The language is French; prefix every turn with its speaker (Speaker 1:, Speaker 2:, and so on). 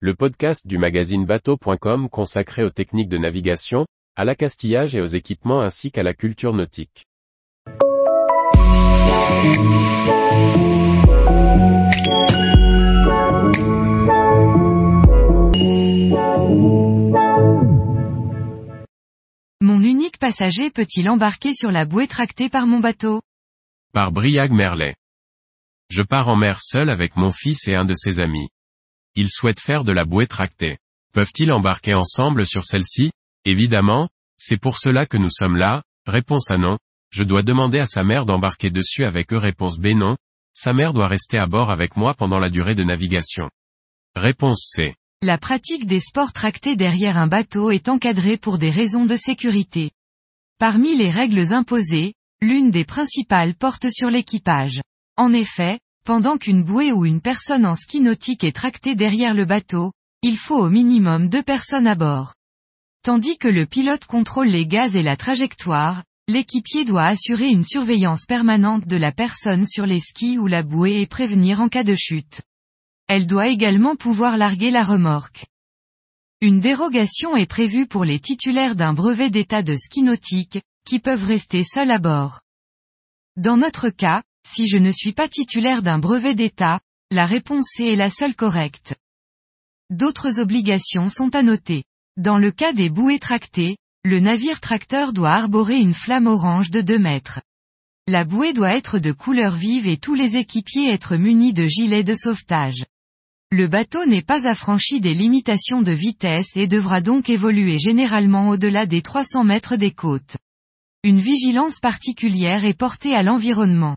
Speaker 1: le podcast du magazine bateau.com consacré aux techniques de navigation, à l'accastillage et aux équipements ainsi qu'à la culture nautique.
Speaker 2: Mon unique passager peut-il embarquer sur la bouée tractée par mon bateau?
Speaker 1: Par Briag Merlet. Je pars en mer seul avec mon fils et un de ses amis. Ils souhaitent faire de la bouée tractée. Peuvent-ils embarquer ensemble sur celle-ci? Évidemment, c'est pour cela que nous sommes là. Réponse A non. Je dois demander à sa mère d'embarquer dessus avec eux. Réponse B non. Sa mère doit rester à bord avec moi pendant la durée de navigation. Réponse C.
Speaker 2: La pratique des sports tractés derrière un bateau est encadrée pour des raisons de sécurité. Parmi les règles imposées, l'une des principales porte sur l'équipage. En effet, pendant qu'une bouée ou une personne en ski nautique est tractée derrière le bateau, il faut au minimum deux personnes à bord. Tandis que le pilote contrôle les gaz et la trajectoire, l'équipier doit assurer une surveillance permanente de la personne sur les skis ou la bouée et prévenir en cas de chute. Elle doit également pouvoir larguer la remorque. Une dérogation est prévue pour les titulaires d'un brevet d'état de ski nautique, qui peuvent rester seuls à bord. Dans notre cas, si je ne suis pas titulaire d'un brevet d'état, la réponse C est la seule correcte. D'autres obligations sont à noter. Dans le cas des bouées tractées, le navire tracteur doit arborer une flamme orange de 2 mètres. La bouée doit être de couleur vive et tous les équipiers être munis de gilets de sauvetage. Le bateau n'est pas affranchi des limitations de vitesse et devra donc évoluer généralement au-delà des 300 mètres des côtes. Une vigilance particulière est portée à l'environnement.